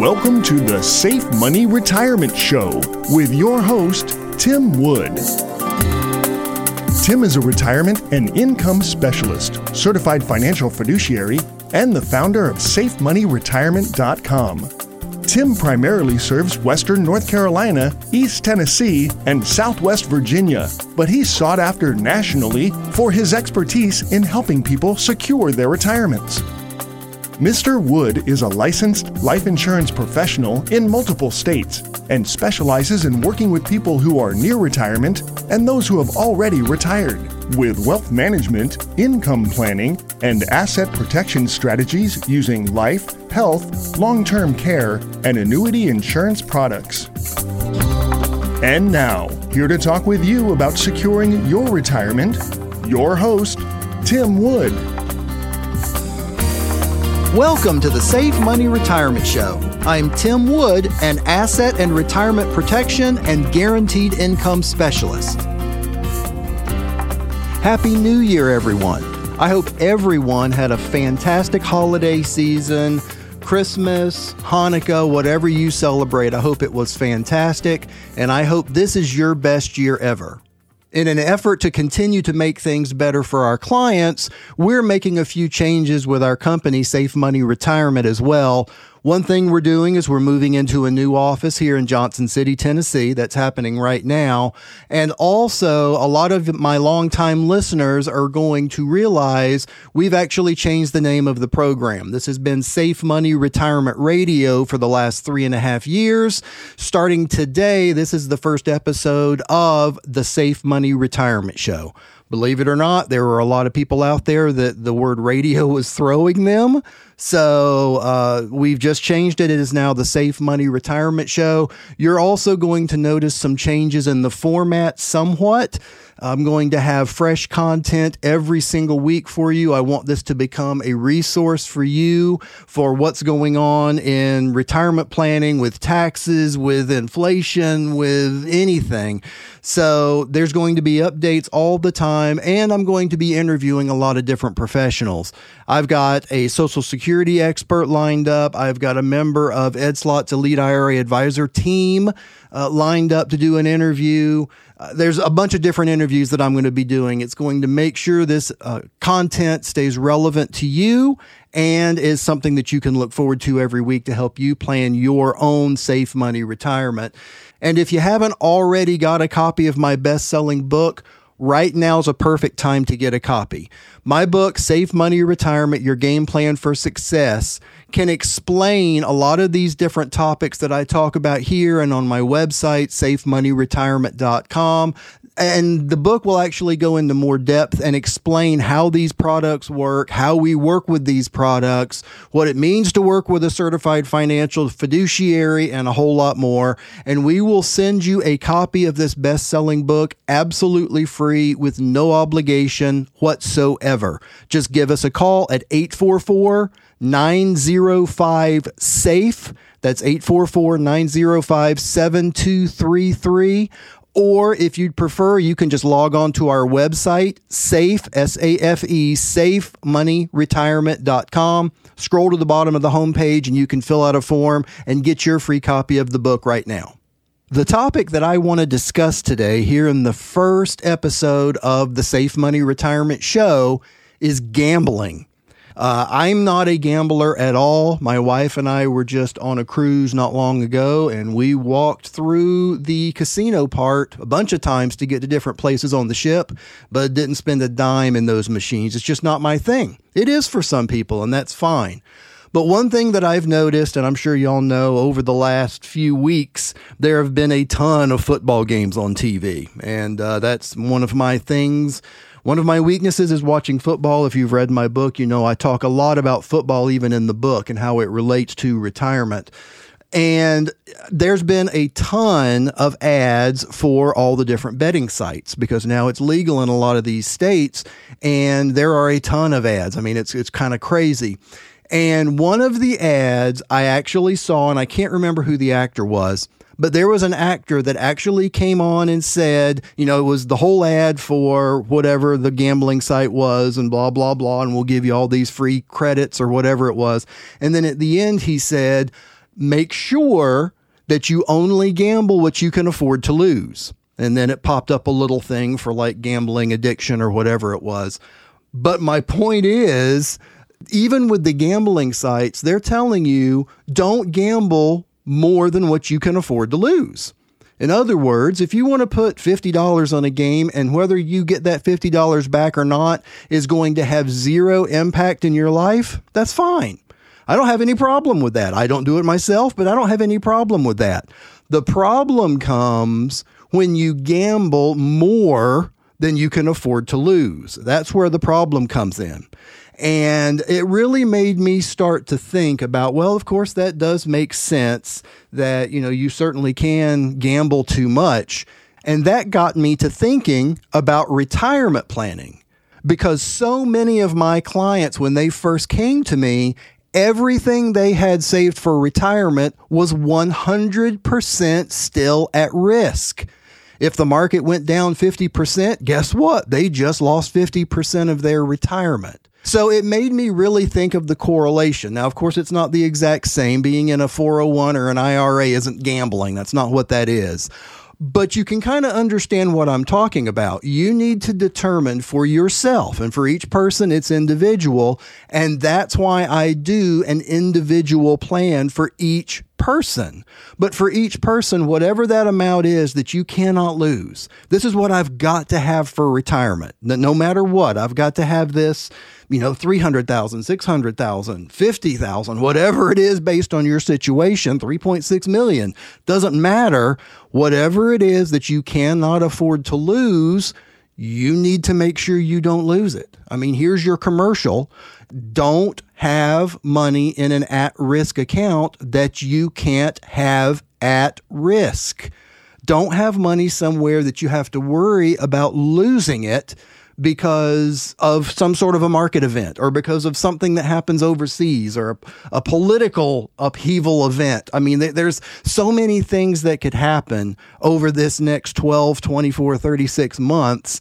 Welcome to the Safe Money Retirement Show with your host, Tim Wood. Tim is a retirement and income specialist, certified financial fiduciary, and the founder of SafeMoneyRetirement.com. Tim primarily serves Western North Carolina, East Tennessee, and Southwest Virginia, but he's sought after nationally for his expertise in helping people secure their retirements. Mr. Wood is a licensed life insurance professional in multiple states and specializes in working with people who are near retirement and those who have already retired with wealth management, income planning, and asset protection strategies using life, health, long term care, and annuity insurance products. And now, here to talk with you about securing your retirement, your host, Tim Wood. Welcome to the Safe Money Retirement Show. I'm Tim Wood, an asset and retirement protection and guaranteed income specialist. Happy New Year, everyone. I hope everyone had a fantastic holiday season. Christmas, Hanukkah, whatever you celebrate, I hope it was fantastic. And I hope this is your best year ever. In an effort to continue to make things better for our clients, we're making a few changes with our company, Safe Money Retirement, as well. One thing we're doing is we're moving into a new office here in Johnson City, Tennessee. That's happening right now. And also, a lot of my longtime listeners are going to realize we've actually changed the name of the program. This has been Safe Money Retirement Radio for the last three and a half years. Starting today, this is the first episode of the Safe Money Retirement Show. Believe it or not, there were a lot of people out there that the word radio was throwing them. So uh, we've just changed it. It is now the Safe Money Retirement Show. You're also going to notice some changes in the format somewhat. I'm going to have fresh content every single week for you. I want this to become a resource for you for what's going on in retirement planning with taxes, with inflation, with anything. So there's going to be updates all the time, and I'm going to be interviewing a lot of different professionals. I've got a Social Security expert lined up. I've got a member of Ed Slott's Elite IRA Advisor team uh, lined up to do an interview. Uh, there's a bunch of different interviews that I'm going to be doing. It's going to make sure this uh, content stays relevant to you and is something that you can look forward to every week to help you plan your own safe money retirement. And if you haven't already got a copy of my best selling book, right now is a perfect time to get a copy. My book, Safe Money Retirement Your Game Plan for Success, can explain a lot of these different topics that I talk about here and on my website, safemoneyretirement.com and the book will actually go into more depth and explain how these products work, how we work with these products, what it means to work with a certified financial fiduciary, and a whole lot more. And we will send you a copy of this best selling book absolutely free with no obligation whatsoever. Just give us a call at 844 905 SAFE. That's 844 905 7233 or if you'd prefer, you can just log on to our website, safe, S A F E, safemoneyretirement.com. Scroll to the bottom of the homepage and you can fill out a form and get your free copy of the book right now. The topic that I want to discuss today, here in the first episode of the Safe Money Retirement Show, is gambling. Uh, I'm not a gambler at all. My wife and I were just on a cruise not long ago, and we walked through the casino part a bunch of times to get to different places on the ship, but didn't spend a dime in those machines. It's just not my thing. It is for some people, and that's fine. But one thing that I've noticed, and I'm sure y'all know over the last few weeks, there have been a ton of football games on TV. And uh, that's one of my things one of my weaknesses is watching football. If you've read my book, you know I talk a lot about football, even in the book, and how it relates to retirement. And there's been a ton of ads for all the different betting sites because now it's legal in a lot of these states, and there are a ton of ads. I mean, it's it's kind of crazy. And one of the ads I actually saw, and I can't remember who the actor was but there was an actor that actually came on and said, you know, it was the whole ad for whatever the gambling site was and blah, blah, blah. And we'll give you all these free credits or whatever it was. And then at the end, he said, make sure that you only gamble what you can afford to lose. And then it popped up a little thing for like gambling addiction or whatever it was. But my point is, even with the gambling sites, they're telling you don't gamble more than what you can afford to lose. In other words, if you want to put $50 on a game and whether you get that $50 back or not is going to have zero impact in your life, that's fine. I don't have any problem with that. I don't do it myself, but I don't have any problem with that. The problem comes when you gamble more than you can afford to lose. That's where the problem comes in. And it really made me start to think about, well, of course, that does make sense that, you know, you certainly can gamble too much. And that got me to thinking about retirement planning because so many of my clients, when they first came to me, everything they had saved for retirement was 100% still at risk. If the market went down 50%, guess what? They just lost 50% of their retirement. So it made me really think of the correlation. Now, of course, it's not the exact same. Being in a 401 or an IRA isn't gambling. That's not what that is. But you can kind of understand what I'm talking about. You need to determine for yourself, and for each person, it's individual. And that's why I do an individual plan for each person. But for each person, whatever that amount is that you cannot lose, this is what I've got to have for retirement. No matter what, I've got to have this, you know, 300,000, 600,000, 50,000, whatever it is based on your situation, 3.6 million. Doesn't matter. Whatever it is that you cannot afford to lose, you need to make sure you don't lose it. I mean, here's your commercial. Don't have money in an at risk account that you can't have at risk. Don't have money somewhere that you have to worry about losing it because of some sort of a market event or because of something that happens overseas or a, a political upheaval event. I mean, th- there's so many things that could happen over this next 12, 24, 36 months.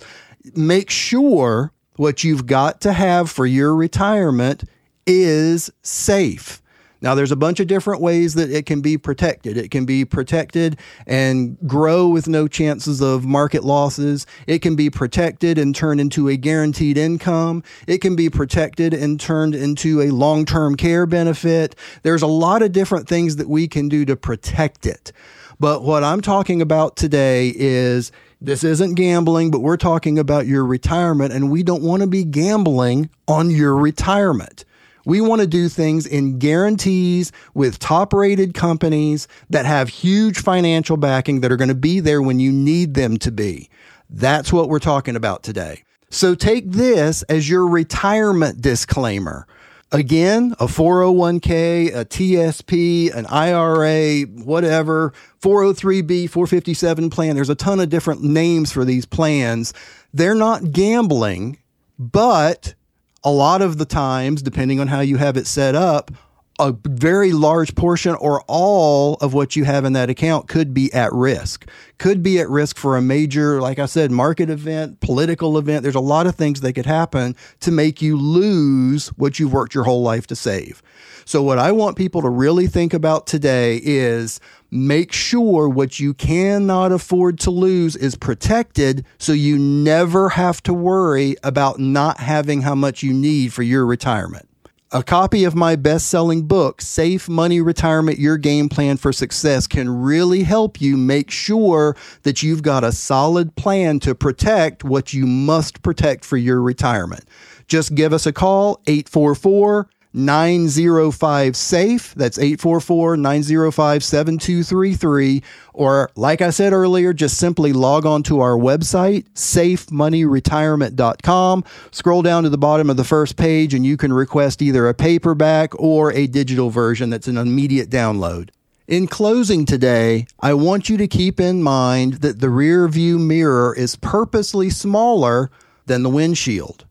Make sure what you've got to have for your retirement is safe. Now, there's a bunch of different ways that it can be protected. It can be protected and grow with no chances of market losses. It can be protected and turned into a guaranteed income. It can be protected and turned into a long term care benefit. There's a lot of different things that we can do to protect it. But what I'm talking about today is this isn't gambling, but we're talking about your retirement, and we don't want to be gambling on your retirement. We want to do things in guarantees with top rated companies that have huge financial backing that are going to be there when you need them to be. That's what we're talking about today. So take this as your retirement disclaimer. Again, a 401k, a TSP, an IRA, whatever, 403b, 457 plan. There's a ton of different names for these plans. They're not gambling, but a lot of the times, depending on how you have it set up, a very large portion or all of what you have in that account could be at risk. Could be at risk for a major, like I said, market event, political event. There's a lot of things that could happen to make you lose what you've worked your whole life to save. So, what I want people to really think about today is make sure what you cannot afford to lose is protected so you never have to worry about not having how much you need for your retirement. A copy of my best selling book, Safe Money Retirement Your Game Plan for Success, can really help you make sure that you've got a solid plan to protect what you must protect for your retirement. Just give us a call, 844 905 SAFE. That's 844 905 7233. Or, like I said earlier, just simply log on to our website, safemoneyretirement.com. Scroll down to the bottom of the first page, and you can request either a paperback or a digital version that's an immediate download. In closing today, I want you to keep in mind that the rear view mirror is purposely smaller than the windshield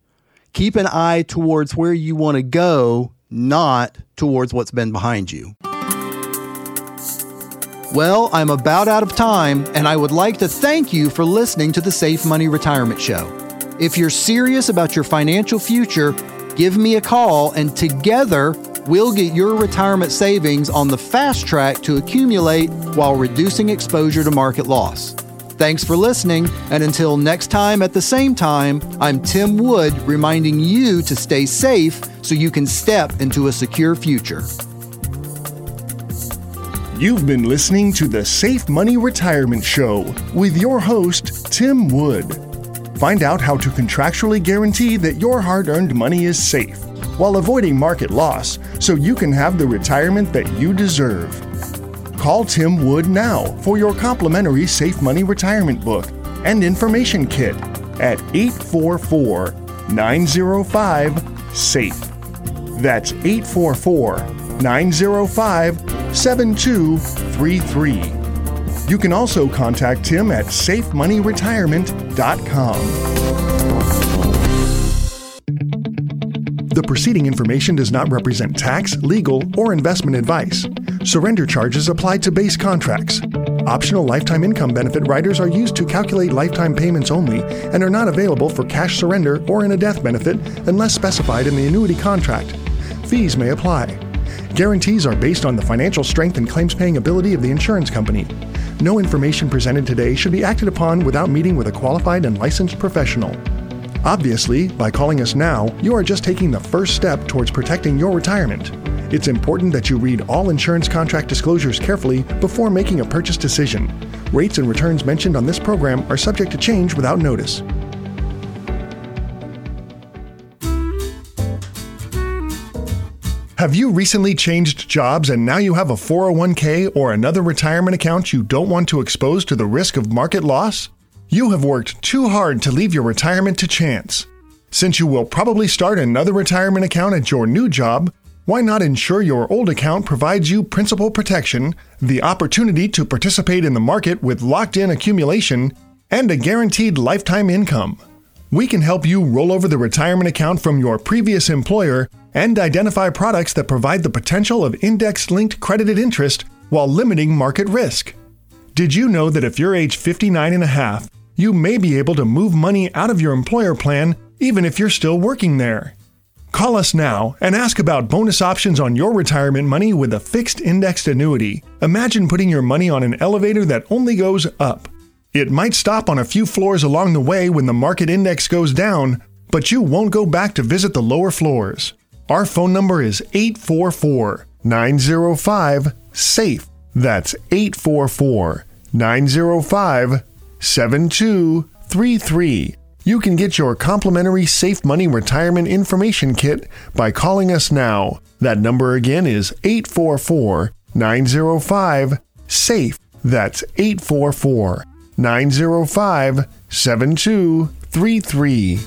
keep an eye towards where you want to go, not towards what's been behind you. Well, I'm about out of time, and I would like to thank you for listening to the Safe Money Retirement Show. If you're serious about your financial future, give me a call, and together we'll get your retirement savings on the fast track to accumulate while reducing exposure to market loss. Thanks for listening, and until next time at the same time, I'm Tim Wood reminding you to stay safe so you can step into a secure future. You've been listening to the Safe Money Retirement Show with your host, Tim Wood. Find out how to contractually guarantee that your hard earned money is safe while avoiding market loss so you can have the retirement that you deserve. Call Tim Wood now for your complimentary Safe Money Retirement Book and Information Kit at 844 905 SAFE. That's 844 905 7233. You can also contact Tim at safemoneyretirement.com. preceding information does not represent tax, legal, or investment advice. Surrender charges apply to base contracts. Optional lifetime income benefit riders are used to calculate lifetime payments only and are not available for cash surrender or in a death benefit unless specified in the annuity contract. Fees may apply. Guarantees are based on the financial strength and claims paying ability of the insurance company. No information presented today should be acted upon without meeting with a qualified and licensed professional. Obviously, by calling us now, you are just taking the first step towards protecting your retirement. It's important that you read all insurance contract disclosures carefully before making a purchase decision. Rates and returns mentioned on this program are subject to change without notice. Have you recently changed jobs and now you have a 401k or another retirement account you don't want to expose to the risk of market loss? You have worked too hard to leave your retirement to chance. Since you will probably start another retirement account at your new job, why not ensure your old account provides you principal protection, the opportunity to participate in the market with locked in accumulation, and a guaranteed lifetime income? We can help you roll over the retirement account from your previous employer and identify products that provide the potential of index linked credited interest while limiting market risk. Did you know that if you're age 59 and a half, you may be able to move money out of your employer plan even if you're still working there? Call us now and ask about bonus options on your retirement money with a fixed indexed annuity. Imagine putting your money on an elevator that only goes up. It might stop on a few floors along the way when the market index goes down, but you won't go back to visit the lower floors. Our phone number is 844 905 SAFE. That's 844 905 7233. You can get your complimentary Safe Money Retirement Information Kit by calling us now. That number again is 844 905 SAFE. That's 844 844- 905 7233.